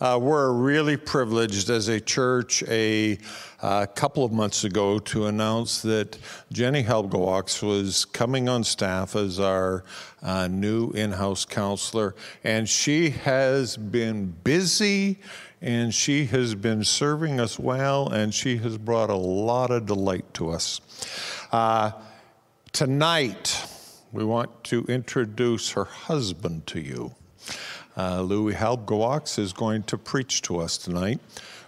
uh, we're really privileged as a church a uh, couple of months ago to announce that Jenny Halbgewachs was coming on staff as our uh, new in house counselor, and she has been busy and she has been serving us well, and she has brought a lot of delight to us. Uh, tonight, we want to introduce her husband to you. Uh, Louis Halbgewachs is going to preach to us tonight.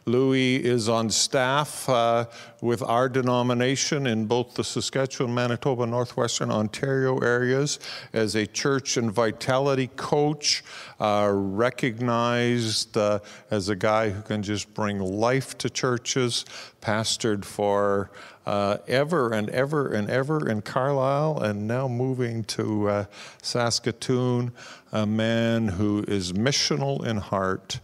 Louis is on staff uh, with our denomination in both the Saskatchewan, Manitoba, Northwestern Ontario areas as a church and vitality coach, uh, recognized uh, as a guy who can just bring life to churches, pastored for uh, ever and ever and ever in Carlyle, and now moving to uh, Saskatoon, a man who is missional in heart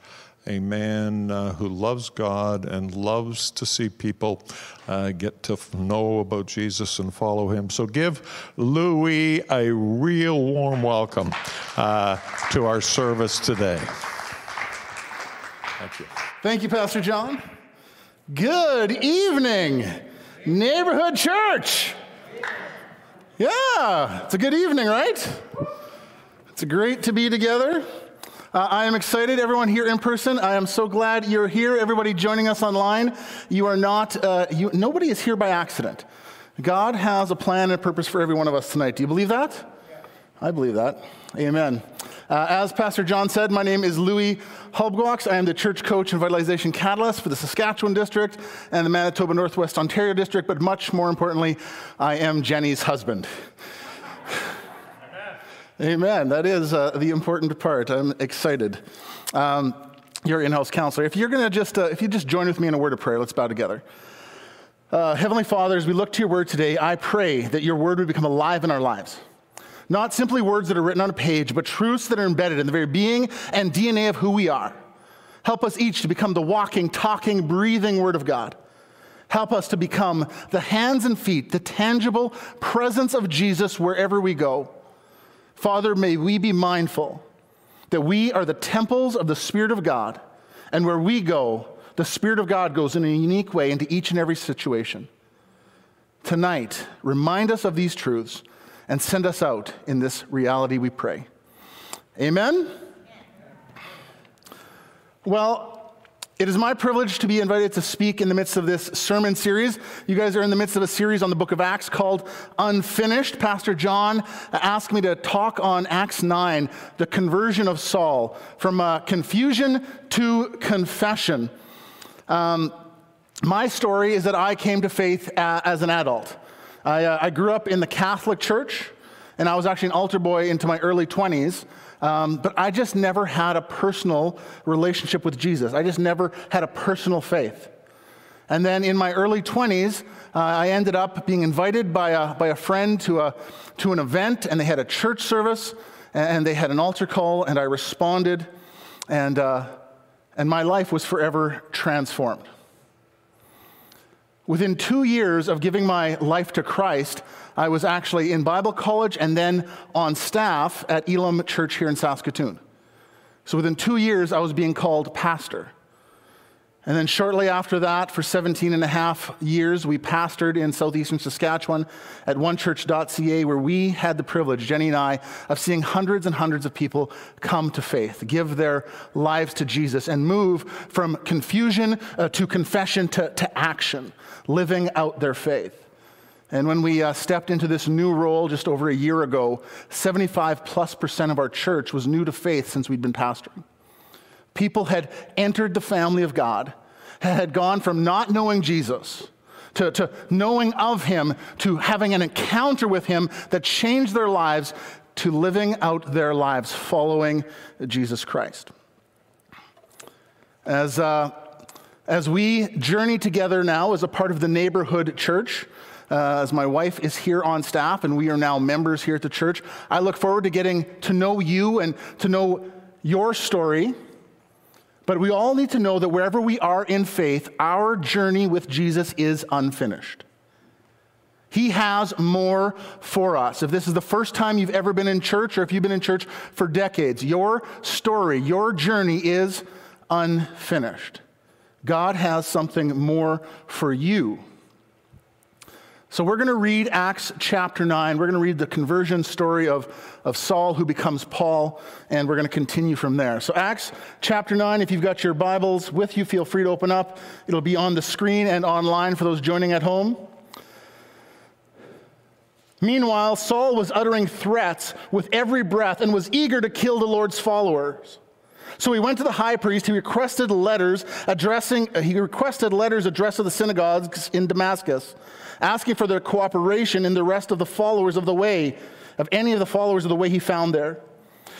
a man uh, who loves God and loves to see people uh, get to know about Jesus and follow him. So give Louis a real warm welcome uh, to our service today. Thank you. Thank you, Pastor John. Good evening, Neighborhood Church. Yeah, it's a good evening, right? It's great to be together. Uh, I am excited, everyone here in person. I am so glad you're here. Everybody joining us online, you are not, uh, you, nobody is here by accident. God has a plan and a purpose for every one of us tonight. Do you believe that? Yeah. I believe that. Amen. Uh, as Pastor John said, my name is Louis Halbgewachs. I am the church coach and vitalization catalyst for the Saskatchewan district and the Manitoba Northwest Ontario district, but much more importantly, I am Jenny's husband. Amen. That is uh, the important part. I'm excited. Um, your in-house counselor. If you're going to just, uh, if you just join with me in a word of prayer, let's bow together. Uh, Heavenly Father, as we look to your word today, I pray that your word would become alive in our lives. Not simply words that are written on a page, but truths that are embedded in the very being and DNA of who we are. Help us each to become the walking, talking, breathing word of God. Help us to become the hands and feet, the tangible presence of Jesus wherever we go. Father, may we be mindful that we are the temples of the Spirit of God, and where we go, the Spirit of God goes in a unique way into each and every situation. Tonight, remind us of these truths and send us out in this reality, we pray. Amen? Well, it is my privilege to be invited to speak in the midst of this sermon series. You guys are in the midst of a series on the book of Acts called Unfinished. Pastor John asked me to talk on Acts 9, the conversion of Saul, from uh, confusion to confession. Um, my story is that I came to faith as an adult. I, uh, I grew up in the Catholic Church, and I was actually an altar boy into my early 20s. Um, but I just never had a personal relationship with Jesus. I just never had a personal faith. And then in my early 20s, uh, I ended up being invited by a, by a friend to, a, to an event, and they had a church service, and they had an altar call, and I responded, and, uh, and my life was forever transformed. Within two years of giving my life to Christ, I was actually in Bible college and then on staff at Elim Church here in Saskatoon. So within two years, I was being called pastor. And then shortly after that, for 17 and a half years, we pastored in southeastern Saskatchewan at onechurch.ca, where we had the privilege, Jenny and I, of seeing hundreds and hundreds of people come to faith, give their lives to Jesus, and move from confusion uh, to confession to, to action, living out their faith. And when we uh, stepped into this new role just over a year ago, 75 plus percent of our church was new to faith since we'd been pastoring. People had entered the family of God, had gone from not knowing Jesus to, to knowing of him, to having an encounter with him that changed their lives, to living out their lives following Jesus Christ. As, uh, as we journey together now as a part of the neighborhood church, uh, as my wife is here on staff and we are now members here at the church. I look forward to getting to know you and to know your story. But we all need to know that wherever we are in faith, our journey with Jesus is unfinished. He has more for us. If this is the first time you've ever been in church, or if you've been in church for decades, your story, your journey is unfinished. God has something more for you. So we're going to read Acts chapter 9. We're going to read the conversion story of, of Saul, who becomes Paul, and we're going to continue from there. So, Acts chapter 9, if you've got your Bibles with you, feel free to open up. It'll be on the screen and online for those joining at home. Meanwhile, Saul was uttering threats with every breath and was eager to kill the Lord's followers. So he went to the high priest. He requested letters addressing. Uh, he requested letters addressed to the synagogues in Damascus asking for their cooperation in the rest of the followers of the way, of any of the followers of the way he found there.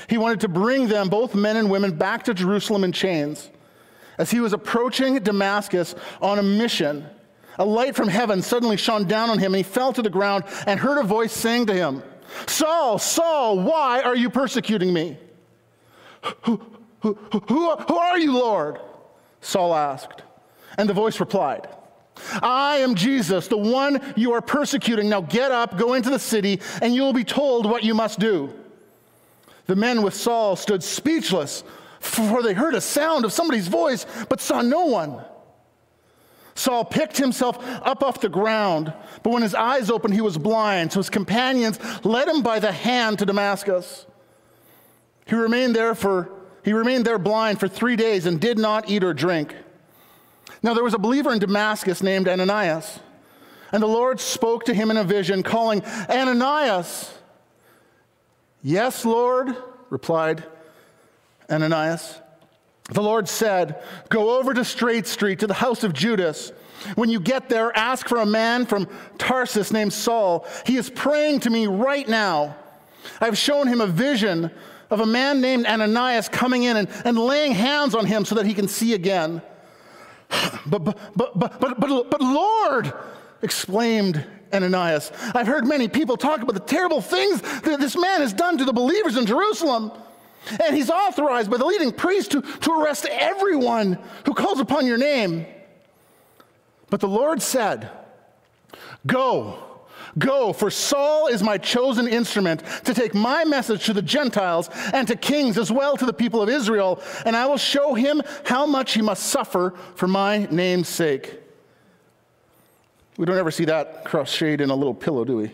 He wanted to bring them, both men and women, back to Jerusalem in chains. As he was approaching Damascus on a mission, a light from heaven suddenly shone down on him, and he fell to the ground and heard a voice saying to him, Saul, Saul, why are you persecuting me? Who, who, who are you, Lord? Saul asked. And the voice replied, I am Jesus, the one you are persecuting. Now get up, go into the city, and you will be told what you must do. The men with Saul stood speechless, for they heard a sound of somebody's voice, but saw no one. Saul picked himself up off the ground, but when his eyes opened, he was blind. So his companions led him by the hand to Damascus. He remained there for he remained there blind for three days and did not eat or drink. Now, there was a believer in Damascus named Ananias, and the Lord spoke to him in a vision, calling, Ananias. Yes, Lord, replied Ananias. The Lord said, Go over to Straight Street to the house of Judas. When you get there, ask for a man from Tarsus named Saul. He is praying to me right now. I've shown him a vision of a man named Ananias coming in and, and laying hands on him so that he can see again. But, but, but, but, but, but, Lord, exclaimed Ananias, I've heard many people talk about the terrible things that this man has done to the believers in Jerusalem. And he's authorized by the leading priest to, to arrest everyone who calls upon your name. But the Lord said, Go Go, for Saul is my chosen instrument to take my message to the Gentiles and to kings as well to the people of Israel, and I will show him how much he must suffer for my name's sake. We don't ever see that cross shade in a little pillow, do we?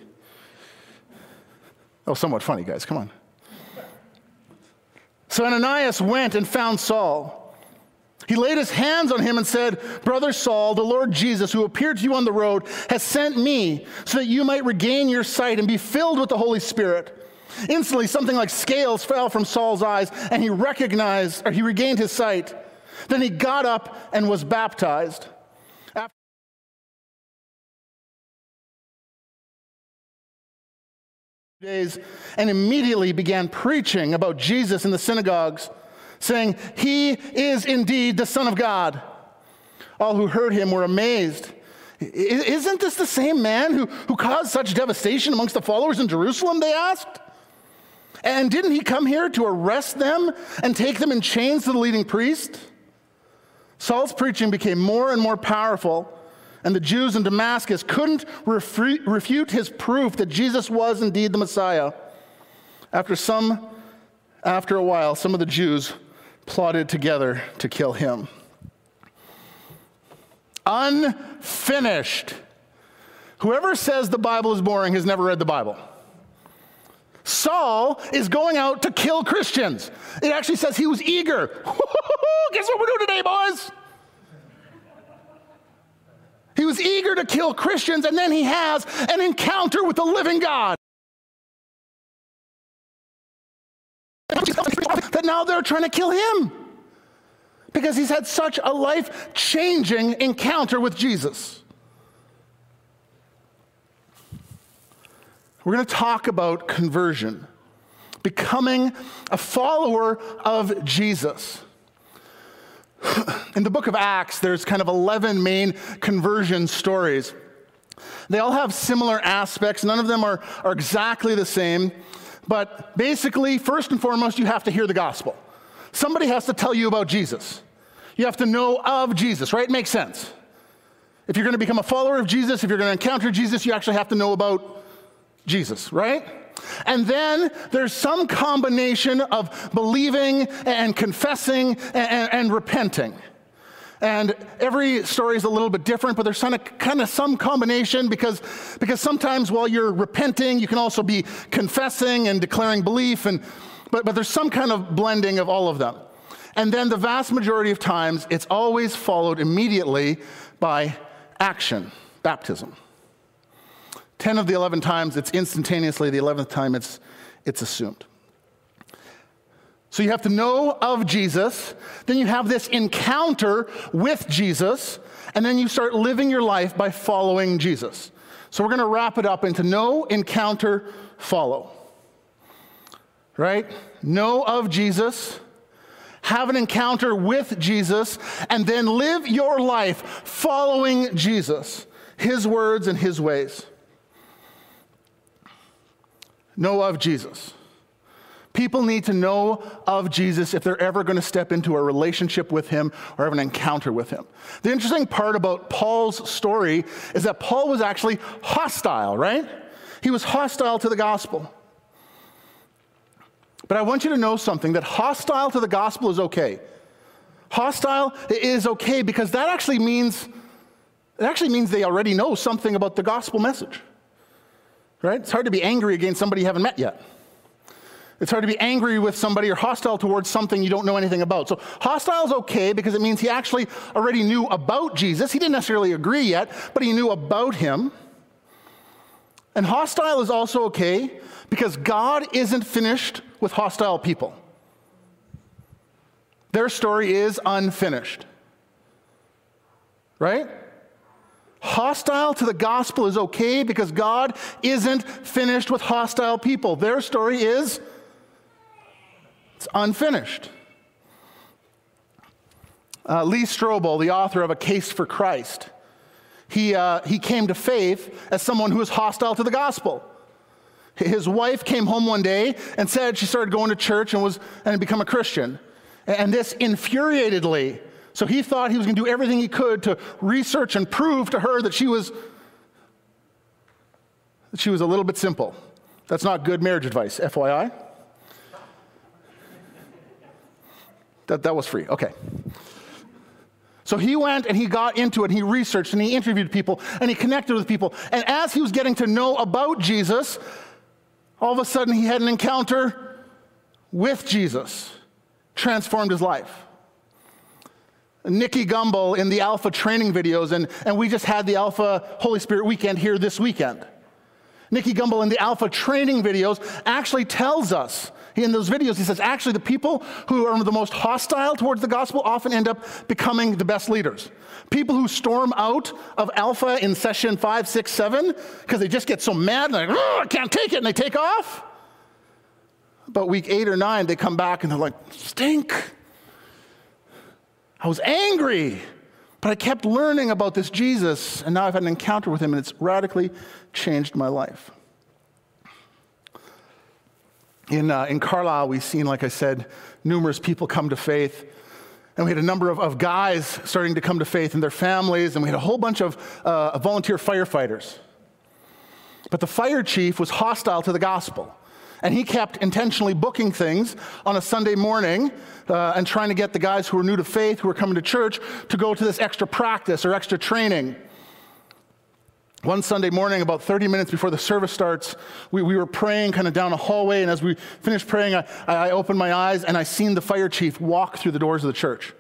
Oh, somewhat funny, guys, come on. So Ananias went and found Saul. He laid his hands on him and said, Brother Saul, the Lord Jesus, who appeared to you on the road, has sent me so that you might regain your sight and be filled with the Holy Spirit. Instantly, something like scales fell from Saul's eyes, and he recognized, or he regained his sight. Then he got up and was baptized. Days, and immediately began preaching about Jesus in the synagogues saying, He is indeed the Son of God. All who heard him were amazed. Isn't this the same man who, who caused such devastation amongst the followers in Jerusalem? They asked. And didn't he come here to arrest them and take them in chains to the leading priest? Saul's preaching became more and more powerful, and the Jews in Damascus couldn't refute his proof that Jesus was indeed the Messiah. After some after a while, some of the Jews plotted together to kill him. Unfinished. Whoever says the Bible is boring has never read the Bible. Saul is going out to kill Christians. It actually says he was eager. Guess what we're doing today, boys? He was eager to kill Christians, and then he has an encounter with the living God. Now they're trying to kill him because he's had such a life changing encounter with Jesus. We're going to talk about conversion, becoming a follower of Jesus. In the book of Acts, there's kind of 11 main conversion stories. They all have similar aspects. None of them are, are exactly the same. But basically, first and foremost, you have to hear the gospel. Somebody has to tell you about Jesus. You have to know of Jesus, right? It makes sense. If you're going to become a follower of Jesus, if you're going to encounter Jesus, you actually have to know about Jesus, right? And then there's some combination of believing and confessing and, and, repenting. And every story is a little bit different, but there's kind of, kind of some combination because, because sometimes while you're repenting, you can also be confessing and declaring belief, and, but, but there's some kind of blending of all of them. And then the vast majority of times, it's always followed immediately by action, baptism. 10 of the 11 times, it's instantaneously, the 11th time, it's, it's assumed. So you have to know of Jesus, then you have this encounter with Jesus, and then you start living your life by following Jesus. So we're going to wrap it up into know, encounter, follow. Right? Know of Jesus, have an encounter with Jesus, and then live your life following Jesus, his words and his ways. Know of Jesus. People need to know of Jesus if they're ever going to step into a relationship with him or have an encounter with him. The interesting part about Paul's story is that Paul was actually hostile, right? He was hostile to the gospel. But I want you to know something that hostile to the gospel is okay. Hostile is okay because that actually means it actually means they already know something about the gospel message. Right? It's hard to be angry against somebody you haven't met yet. It's hard to be angry with somebody or hostile towards something you don't know anything about. So, hostile is okay because it means he actually already knew about Jesus. He didn't necessarily agree yet, but he knew about him. And hostile is also okay because God isn't finished with hostile people. Their story is unfinished. Right? Hostile to the gospel is okay because God isn't finished with hostile people. Their story is it's unfinished. Uh, Lee Strobel, the author of A Case for Christ, he, uh, he came to faith as someone who was hostile to the gospel. His wife came home one day and said she started going to church and was and had become a Christian. And this infuriated Lee. So he thought he was going to do everything he could to research and prove to her that she was that she was a little bit simple. That's not good marriage advice, FYI. That, that was free. Okay. So he went and he got into it, and he researched and he interviewed people and he connected with people. And as he was getting to know about Jesus, all of a sudden he had an encounter with Jesus, transformed his life. Nicky Gumbel in the Alpha training videos, and, and we just had the Alpha Holy Spirit weekend here this weekend. Nicky Gumbel in the Alpha training videos actually tells us, in those videos, he says, actually, the people who are the most hostile towards the gospel often end up becoming the best leaders. People who storm out of Alpha in session five, six, seven, because they just get so mad and they're like, oh, I can't take it, and they take off. But week eight or nine, they come back and they're like, stink. I was angry, but I kept learning about this Jesus, and now I've had an encounter with him, and it's radically changed my life. In, uh, in Carlyle, we've seen, like I said, numerous people come to faith. And we had a number of, of guys starting to come to faith and their families, and we had a whole bunch of uh, volunteer firefighters. But the fire chief was hostile to the gospel. And he kept intentionally booking things on a Sunday morning uh, and trying to get the guys who were new to faith, who were coming to church, to go to this extra practice or extra training. One Sunday morning, about 30 minutes before the service starts, we, we were praying kind of down a hallway, and as we finished praying, I, I opened my eyes and I seen the fire chief walk through the doors of the church.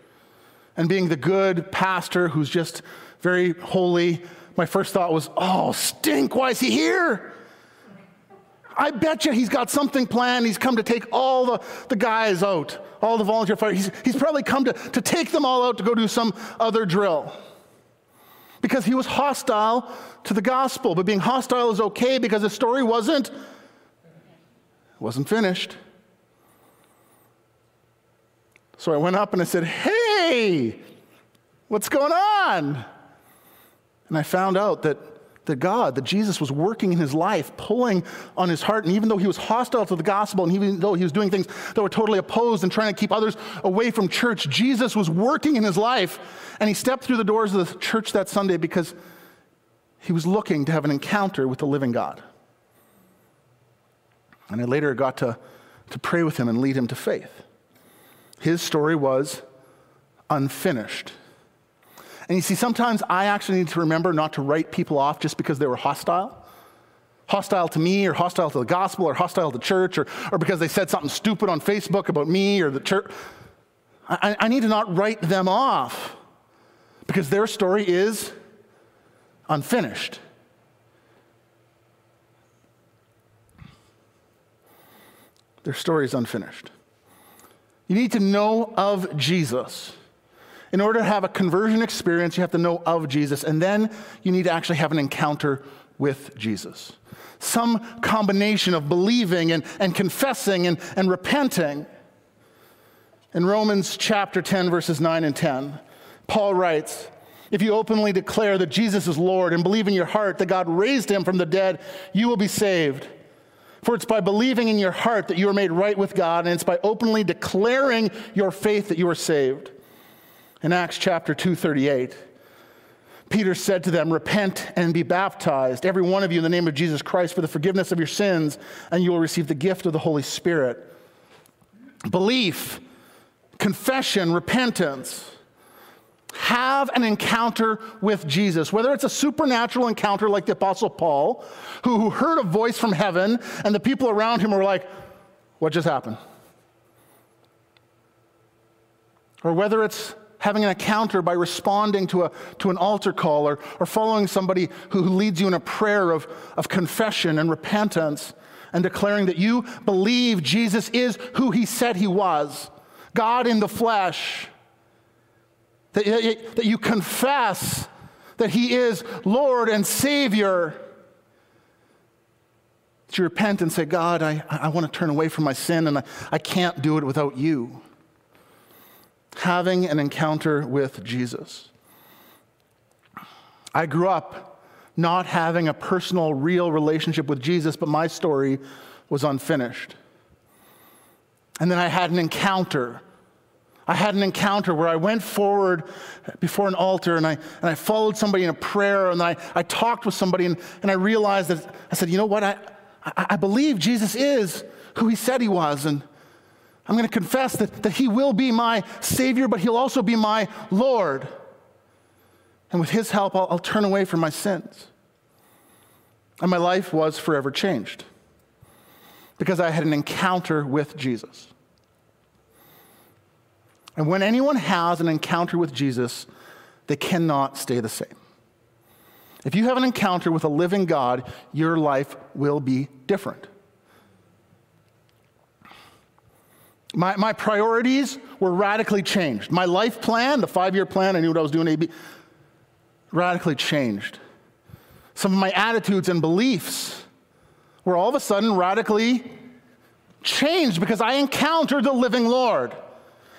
And being the good pastor who's just very holy, my first thought was, oh, stink, why is he here? I bet you he's got something planned. He's come to take all the, the guys out, all the volunteer fire. He's, he's probably come to, to take them all out to go do some other drill. Because he was hostile to the gospel. But being hostile is okay because the story wasn't, wasn't finished. So I went up and I said, Hey, what's going on? And I found out that that God, that Jesus was working in his life, pulling on his heart. And even though he was hostile to the gospel, and even though he was doing things that were totally opposed and trying to keep others away from church, Jesus was working in his life. And he stepped through the doors of the church that Sunday because he was looking to have an encounter with the living God. And I later got to, to pray with him and lead him to faith. His story was unfinished. And you see, sometimes I actually need to remember not to write people off just because they were hostile. Hostile to me, or hostile to the gospel, or hostile to the church, or, or because they said something stupid on Facebook about me or the church. I, I need to not write them off because their story is unfinished. Their story is unfinished. You need to know of Jesus. In order to have a conversion experience, you have to know of Jesus, and then you need to actually have an encounter with Jesus. Some combination of believing and, and confessing and, and repenting. In Romans chapter 10, verses 9 and 10, Paul writes, If you openly declare that Jesus is Lord and believe in your heart that God raised him from the dead, you will be saved. For it's by believing in your heart that you are made right with God, and it's by openly declaring your faith that you are saved. In Acts chapter 238, Peter said to them, Repent and be baptized, every one of you, in the name of Jesus Christ, for the forgiveness of your sins, and you will receive the gift of the Holy Spirit. Belief, confession, repentance. Have an encounter with Jesus, whether it's a supernatural encounter like the Apostle Paul, who who heard a voice from heaven, and the people around him were like, What just happened? Or whether it's having an encounter by responding to, a, to an altar call or, or following somebody who leads you in a prayer of, of confession and repentance and declaring that you believe Jesus is who he said he was God in the flesh. That, that you confess that he is Lord and Savior. That you repent and say, God, I, I want to turn away from my sin and I, I can't do it without you having an encounter with Jesus. I grew up not having a personal, real relationship with Jesus, but my story was unfinished. And then I had an encounter. I had an encounter where I went forward before an altar and I, and I followed somebody in a prayer and I, I talked with somebody and, and I realized that I said, you know what? I, I, I believe Jesus is who he said he was. And, I'm going to confess that, that He will be my Savior, but He'll also be my Lord. And with His help, I'll, I'll turn away from my sins. And my life was forever changed because I had an encounter with Jesus. And when anyone has an encounter with Jesus, they cannot stay the same. If you have an encounter with a living God, your life will be different. My, my priorities were radically changed. My life plan, the five year plan, I knew what I was doing, AB, radically changed. Some of my attitudes and beliefs were all of a sudden radically changed because I encountered the living Lord.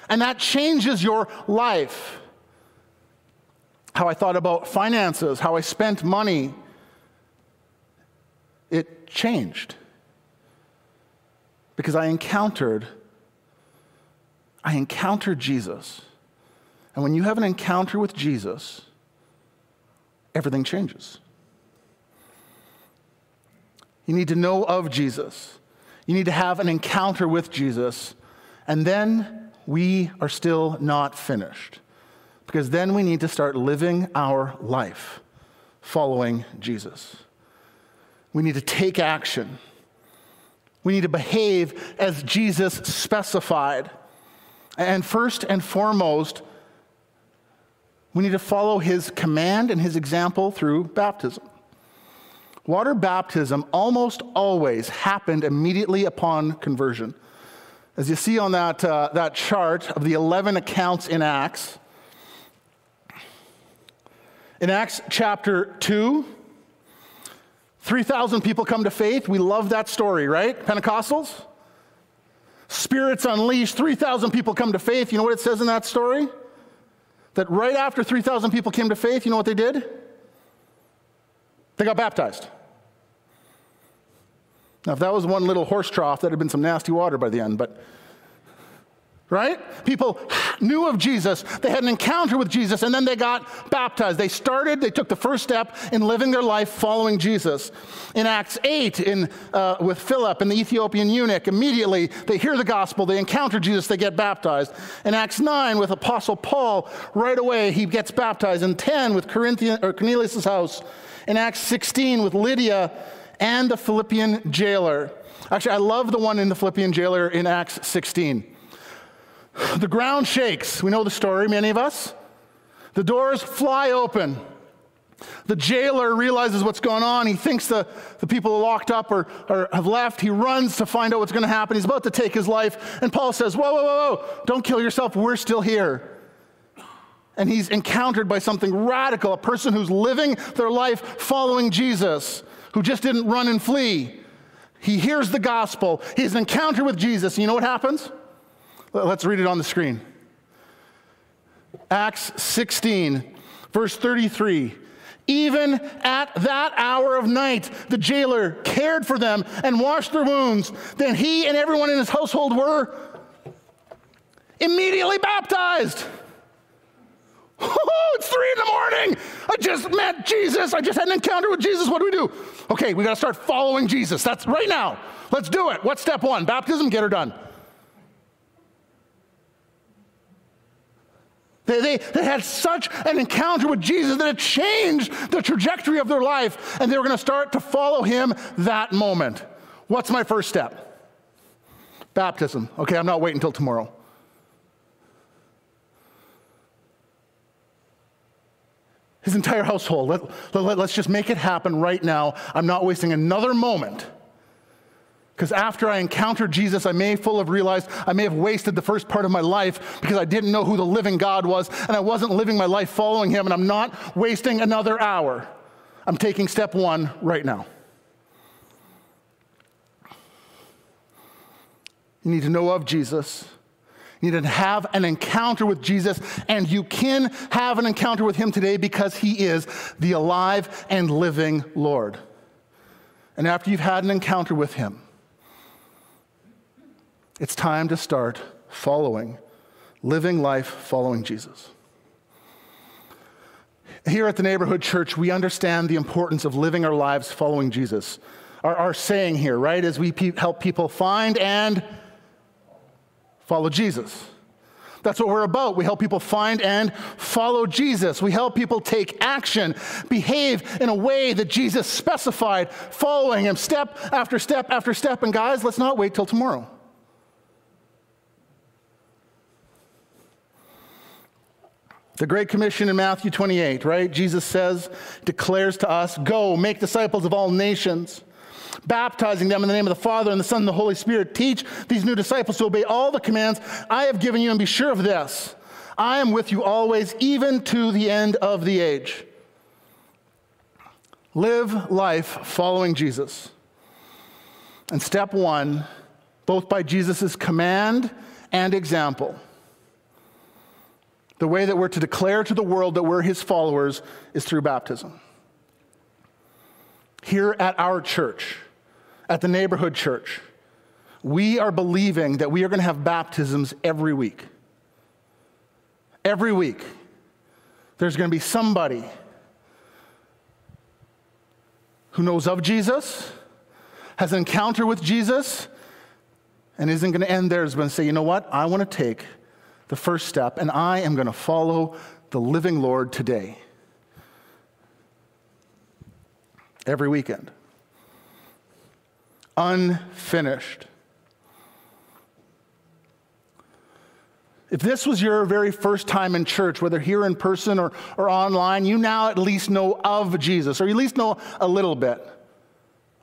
And that changes your life. How I thought about finances, how I spent money, it changed because I encountered I encountered Jesus. And when you have an encounter with Jesus, everything changes. You need to know of Jesus. You need to have an encounter with Jesus. And then we are still not finished. Because then we need to start living our life following Jesus. We need to take action. We need to behave as Jesus specified. And first and foremost, we need to follow his command and his example through baptism. Water baptism almost always happened immediately upon conversion. As you see on that, uh, that chart of the 11 accounts in Acts, in Acts chapter 2, 3,000 people come to faith. We love that story, right? Pentecostals? Spirits unleashed, 3,000 people come to faith. You know what it says in that story? That right after 3,000 people came to faith, you know what they did? They got baptized. Now, if that was one little horse trough, that'd have been some nasty water by the end, but right? People knew of Jesus, they had an encounter with Jesus, and then they got baptized. They started, they took the first step in living their life following Jesus. In Acts 8, in, uh, with Philip and the Ethiopian eunuch, immediately they hear the gospel, they encounter Jesus, they get baptized. In Acts 9, with Apostle Paul, right away he gets baptized. In 10, with Corinthian, or Cornelius' house. In Acts 16, with Lydia and the Philippian jailer. Actually, I love the one in the Philippian jailer in Acts 16. The ground shakes. We know the story, many of us. The doors fly open. The jailer realizes what's going on. He thinks the, the people are locked up or, or have left. He runs to find out what's going to happen. He's about to take his life. And Paul says, Whoa, whoa, whoa, whoa, don't kill yourself. We're still here. And he's encountered by something radical a person who's living their life following Jesus, who just didn't run and flee. He hears the gospel. He has an encounter with Jesus. You know what happens? Let's read it on the screen. Acts 16, verse 33. Even at that hour of night, the jailer cared for them and washed their wounds. Then he and everyone in his household were immediately baptized. Oh, it's three in the morning. I just met Jesus. I just had an encounter with Jesus. What do we do? Okay, we got to start following Jesus. That's right now. Let's do it. What's step one? Baptism, get her done. They, they, they, had such an encounter with Jesus that it changed the trajectory of their life, and they were going to start to follow him that moment. What's my first step? Baptism. Okay, I'm not waiting until tomorrow. His entire household. Let, let, let's just make it happen right now. I'm not wasting another moment. Because after I encountered Jesus, I may full have realized I may have wasted the first part of my life because I didn't know who the living God was and I wasn't living my life following him, and I'm not wasting another hour. I'm taking step one right now. You need to know of Jesus. You need to have an encounter with Jesus, and you can have an encounter with him today because he is the alive and living Lord. And after you've had an encounter with him, it's time to start following, living life following Jesus. Here at the neighborhood church, we understand the importance of living our lives following Jesus. Our, our saying here, right, is we pe- help people find and follow Jesus. That's what we're about. We help people find and follow Jesus. We help people take action, behave in a way that Jesus specified, following him step after step after step. And guys, let's not wait till tomorrow. The Great Commission in Matthew 28, right? Jesus says, declares to us, Go, make disciples of all nations, baptizing them in the name of the Father and the Son and the Holy Spirit. Teach these new disciples to obey all the commands I have given you, and be sure of this I am with you always, even to the end of the age. Live life following Jesus. And step one, both by Jesus' command and example the way that we're to declare to the world that we're his followers is through baptism. Here at our church, at the neighborhood church, we are believing that we are going to have baptisms every week. Every week, there's going to be somebody who knows of Jesus, has an encounter with Jesus, and isn't going to end there, is going to say, you know what? I want to take the first step, and I am going to follow the living Lord today. Every weekend. Unfinished. If this was your very first time in church, whether here in person or, or online, you now at least know of Jesus, or you at least know a little bit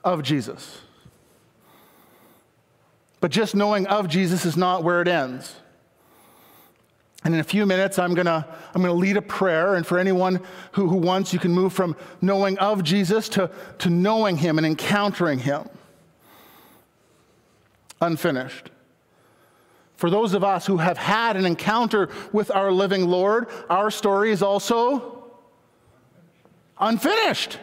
of Jesus. But just knowing of Jesus is not where it ends. And in a few minutes, I'm going to I'm to lead a prayer. And for anyone who, who wants, you can move from knowing of Jesus to, to knowing him and encountering him. Unfinished. For those of us who have had an encounter with our living Lord, our story is also unfinished.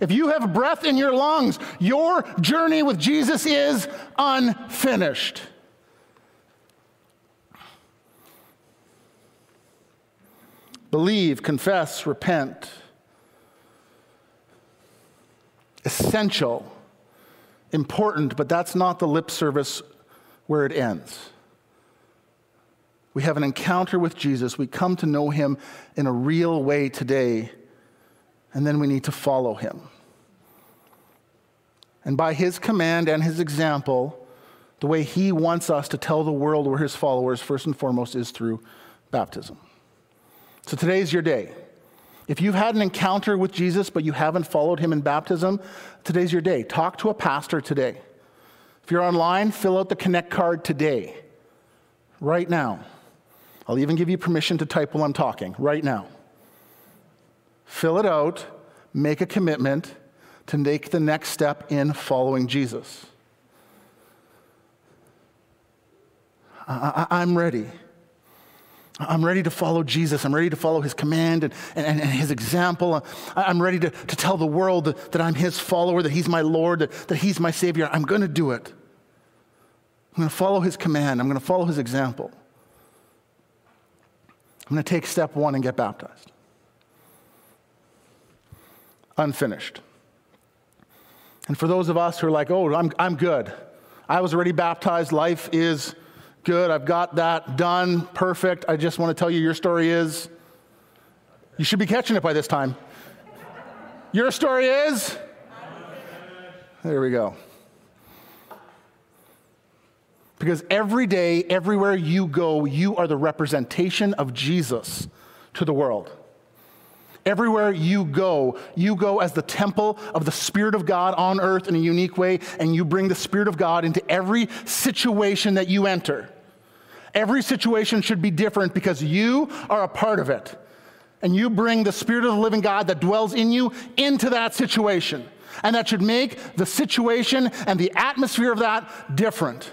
If you have breath in your lungs, your journey with Jesus is unfinished. Believe, confess, repent. Essential, important, but that's not the lip service where it ends. We have an encounter with Jesus. We come to know him in a real way today, and then we need to follow him. And by his command and his example, the way he wants us to tell the world we're his followers, first and foremost, is through baptism. So today's your day. If you've had an encounter with Jesus, but you haven't followed him in baptism, today's your day. Talk to a pastor today. If you're online, fill out the Connect card today, right now. I'll even give you permission to type while I'm talking, right now. Fill it out, make a commitment to take the next step in following Jesus. I, am ready. I'm ready to follow Jesus. I'm ready to follow his command and, and, and his example. I'm ready to, to tell the world that, that I'm his follower, that he's my Lord, that, that he's my Savior. I'm going to do it. I'm going to follow his command. I'm going to follow his example. I'm going to take step one and get baptized. Unfinished. And for those of us who are like, oh, I'm, I'm good. I was already baptized. Life is good. I've got that done. Perfect. I just want to tell you your story is. You should be catching it by this time. Your story is. There we go. Because every day, everywhere you go, you are the representation of Jesus to the world. Everywhere you go, you go as the temple of the Spirit of God on earth in a unique way, and you bring the Spirit of God into every situation that you enter. Every situation should be different because you are a part of it. And you bring the Spirit of the living God that dwells in you into that situation. And that should make the situation and the atmosphere of that different.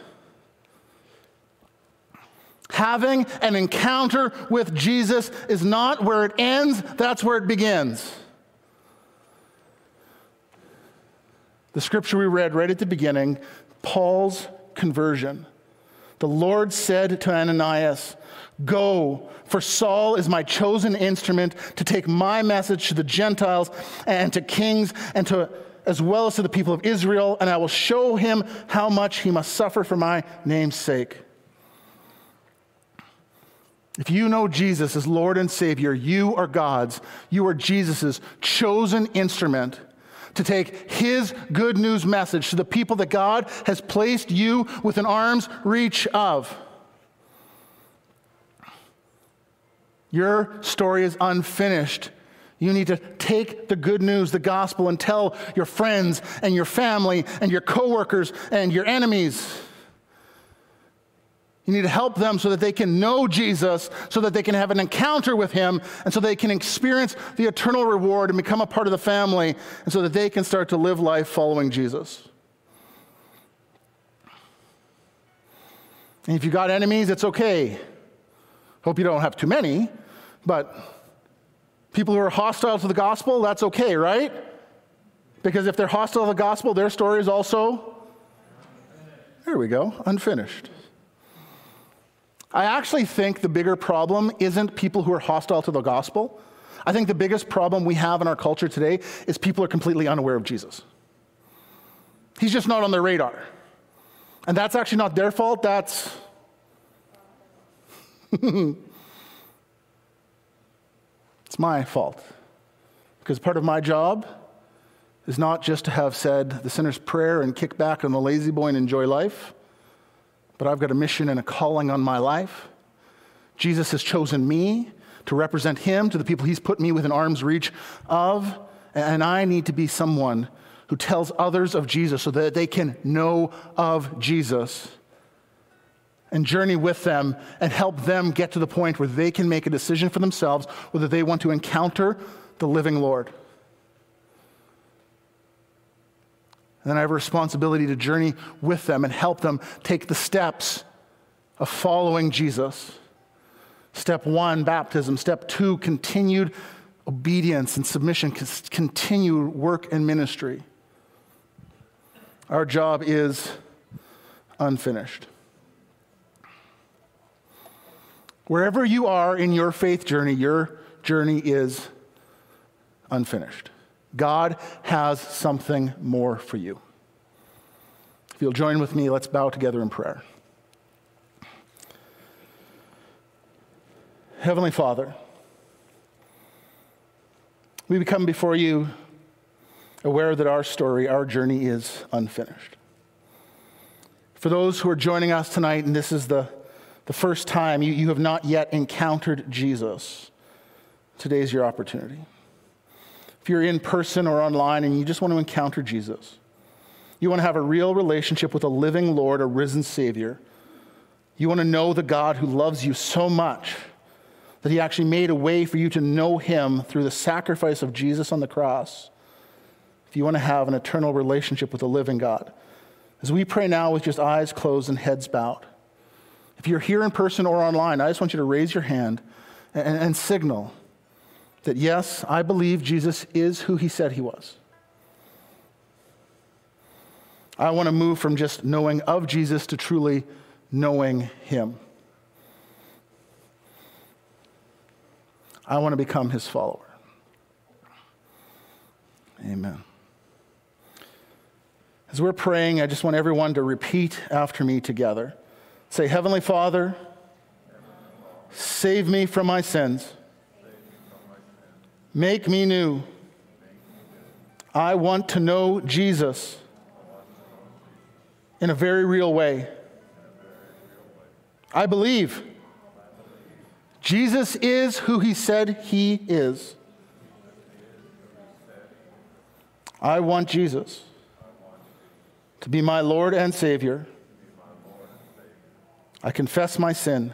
Having an encounter with Jesus is not where it ends, that's where it begins. The scripture we read right at the beginning, Paul's conversion. The Lord said to Ananias, Go, for Saul is my chosen instrument to take my message to the Gentiles and to kings and to as well as to the people of Israel, and I will show him how much he must suffer for my name's sake. If you know Jesus as Lord and Savior, you are God's, you are Jesus' chosen instrument to take his good news message to the people that God has placed you within arm's reach of. Your story is unfinished. You need to take the good news, the gospel, and tell your friends and your family and your coworkers and your enemies. You need to help them so that they can know Jesus, so that they can have an encounter with Him, and so they can experience the eternal reward and become a part of the family, and so that they can start to live life following Jesus. And if you got enemies, it's okay. Hope you don't have too many, but people who are hostile to the gospel, that's okay, right? Because if they're hostile to the gospel, their story is also, there we go, unfinished. I actually think the bigger problem isn't people who are hostile to the gospel. I think the biggest problem we have in our culture today is people are completely unaware of Jesus. He's just not on their radar. And that's actually not their fault, that's. it's my fault. Because part of my job is not just to have said the sinner's prayer and kick back on the lazy boy and enjoy life but I've got a mission and a calling on my life. Jesus has chosen me to represent him to the people he's put me within arm's reach of, and I need to be someone who tells others of Jesus so that they can know of Jesus and journey with them and help them get to the point where they can make a decision for themselves whether they want to encounter the living Lord. And then I have a responsibility to journey with them and help them take the steps of following Jesus. Step one, baptism. Step two, continued obedience and submission, continued work and ministry. Our job is unfinished. Wherever you are in your faith journey, your journey is unfinished. God has something more for you. If you'll join with me, let's bow together in prayer. Heavenly Father, we come before you aware that our story, our journey is unfinished. For those who are joining us tonight, and this is the, the first time you, you have not yet encountered Jesus, today's your opportunity. If you're in person or online and you just want to encounter Jesus, you want to have a real relationship with a living Lord, a risen Savior, you want to know the God who loves you so much that He actually made a way for you to know Him through the sacrifice of Jesus on the cross. If you want to have an eternal relationship with the living God, as we pray now with just eyes closed and heads bowed, if you're here in person or online, I just want you to raise your hand and, and signal that yes, I believe Jesus is who he said he was. I want to move from just knowing of Jesus to truly knowing him. I want to become his follower. Amen. As we're praying, I just want everyone to repeat after me together. Say, Heavenly Father, save me from my sins. Make me new. I want to know Jesus in a very real way. I believe Jesus is who he said he is. I want Jesus to be my Lord and Savior. I confess my sin.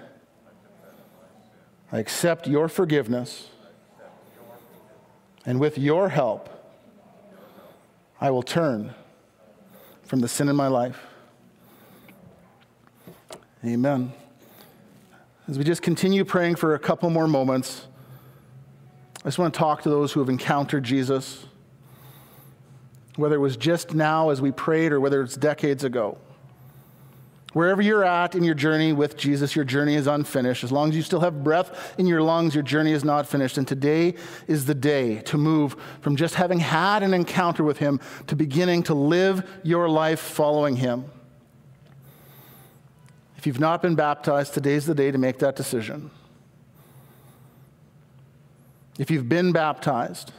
I accept your forgiveness. And with your help, I will turn from the sin in my life. Amen. As we just continue praying for a couple more moments, I just want to talk to those who have encountered Jesus whether it was just now as we prayed or whether it's decades ago. Wherever you're at in your journey with Jesus, your journey is unfinished. As long as you still have breath in your lungs, your journey is not finished. And today is the day to move from just having had an encounter with Him to beginning to live your life following Him. If you've not been baptized, today's the day to make that decision. If you've been baptized,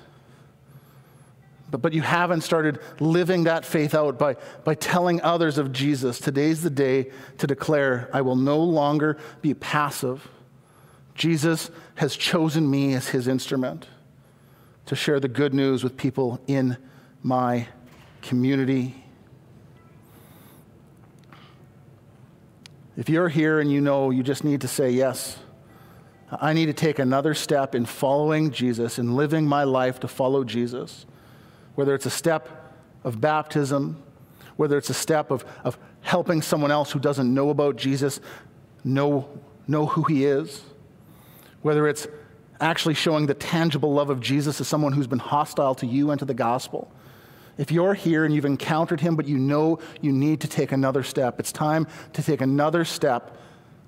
but, but you haven't started living that faith out by, by telling others of Jesus. Today's the day to declare, I will no longer be passive. Jesus has chosen me as his instrument to share the good news with people in my community. If you're here and you know you just need to say, Yes, I need to take another step in following Jesus and living my life to follow Jesus whether it's a step of baptism, whether it's a step of, of helping someone else who doesn't know about Jesus know, know who he is, whether it's actually showing the tangible love of Jesus to someone who's been hostile to you and to the gospel. If you're here and you've encountered him, but you know you need to take another step, it's time to take another step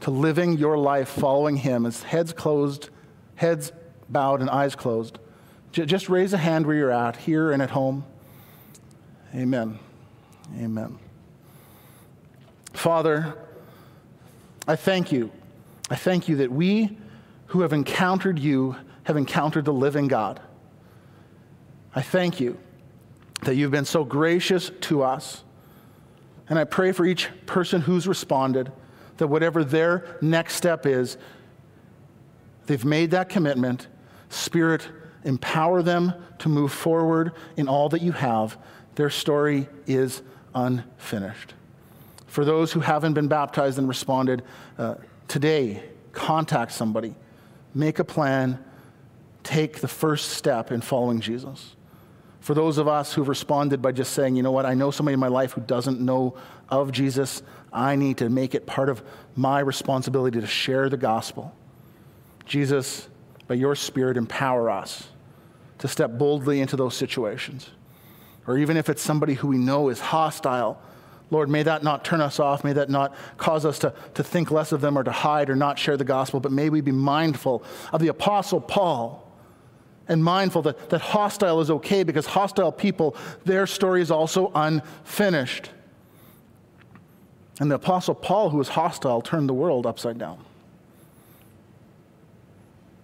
to living your life following him as heads closed, heads bowed, and eyes closed. Just raise a hand where you're at, here and at home. Amen. Amen. Father, I thank you. I thank you that we who have encountered you have encountered the living God. I thank you that you've been so gracious to us. And I pray for each person who's responded that whatever their next step is, they've made that commitment. Spirit, empower them to move forward in all that you have. Their story is unfinished. For those who haven't been baptized and responded, uh, today, contact somebody, make a plan, take the first step in following Jesus. For those of us who've responded by just saying, you know what, I know somebody in my life who doesn't know of Jesus, I need to make it part of my responsibility to share the gospel. Jesus, by your Spirit, empower us to step boldly into those situations. Or even if it's somebody who we know is hostile, Lord, may that not turn us off. May that not cause us to, to think less of them or to hide or not share the gospel, but may we be mindful of the Apostle Paul and mindful that, that hostile is okay because hostile people, their story is also unfinished. And the Apostle Paul, who was hostile, turned the world upside down.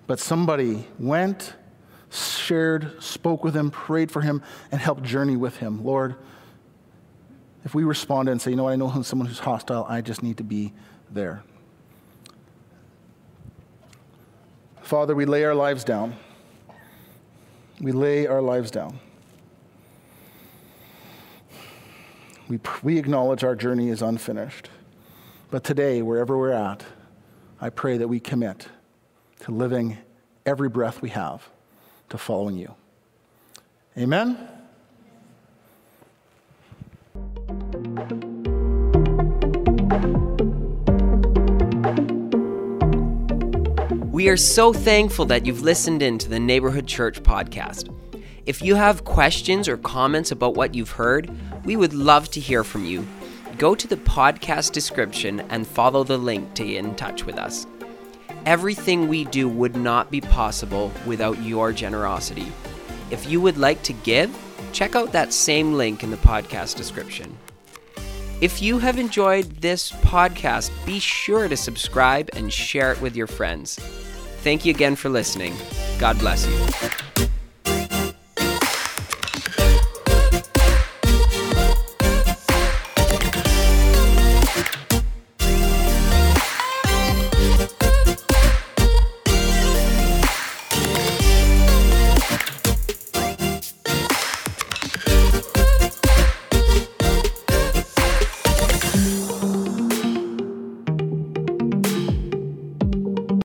But somebody went, shared, spoke with him, prayed for him, and helped journey with him. Lord, if we respond and say, you know what, I know someone who's hostile, I just need to be there. Father, we lay our lives down. We lay our lives down. We, we acknowledge our journey is unfinished. But today, wherever we're at, I pray that we commit to living every breath we have to following you. Amen. We are so thankful that you've listened in to the Neighborhood Church podcast. If you have questions or comments about what you've heard, we would love to hear from you. Go to the podcast description and follow the link to get in touch with us. Everything we do would not be possible without your generosity. If you would like to give, check out that same link in the podcast description. If you have enjoyed this podcast, be sure to subscribe and share it with your friends. Thank you again for listening. God bless you.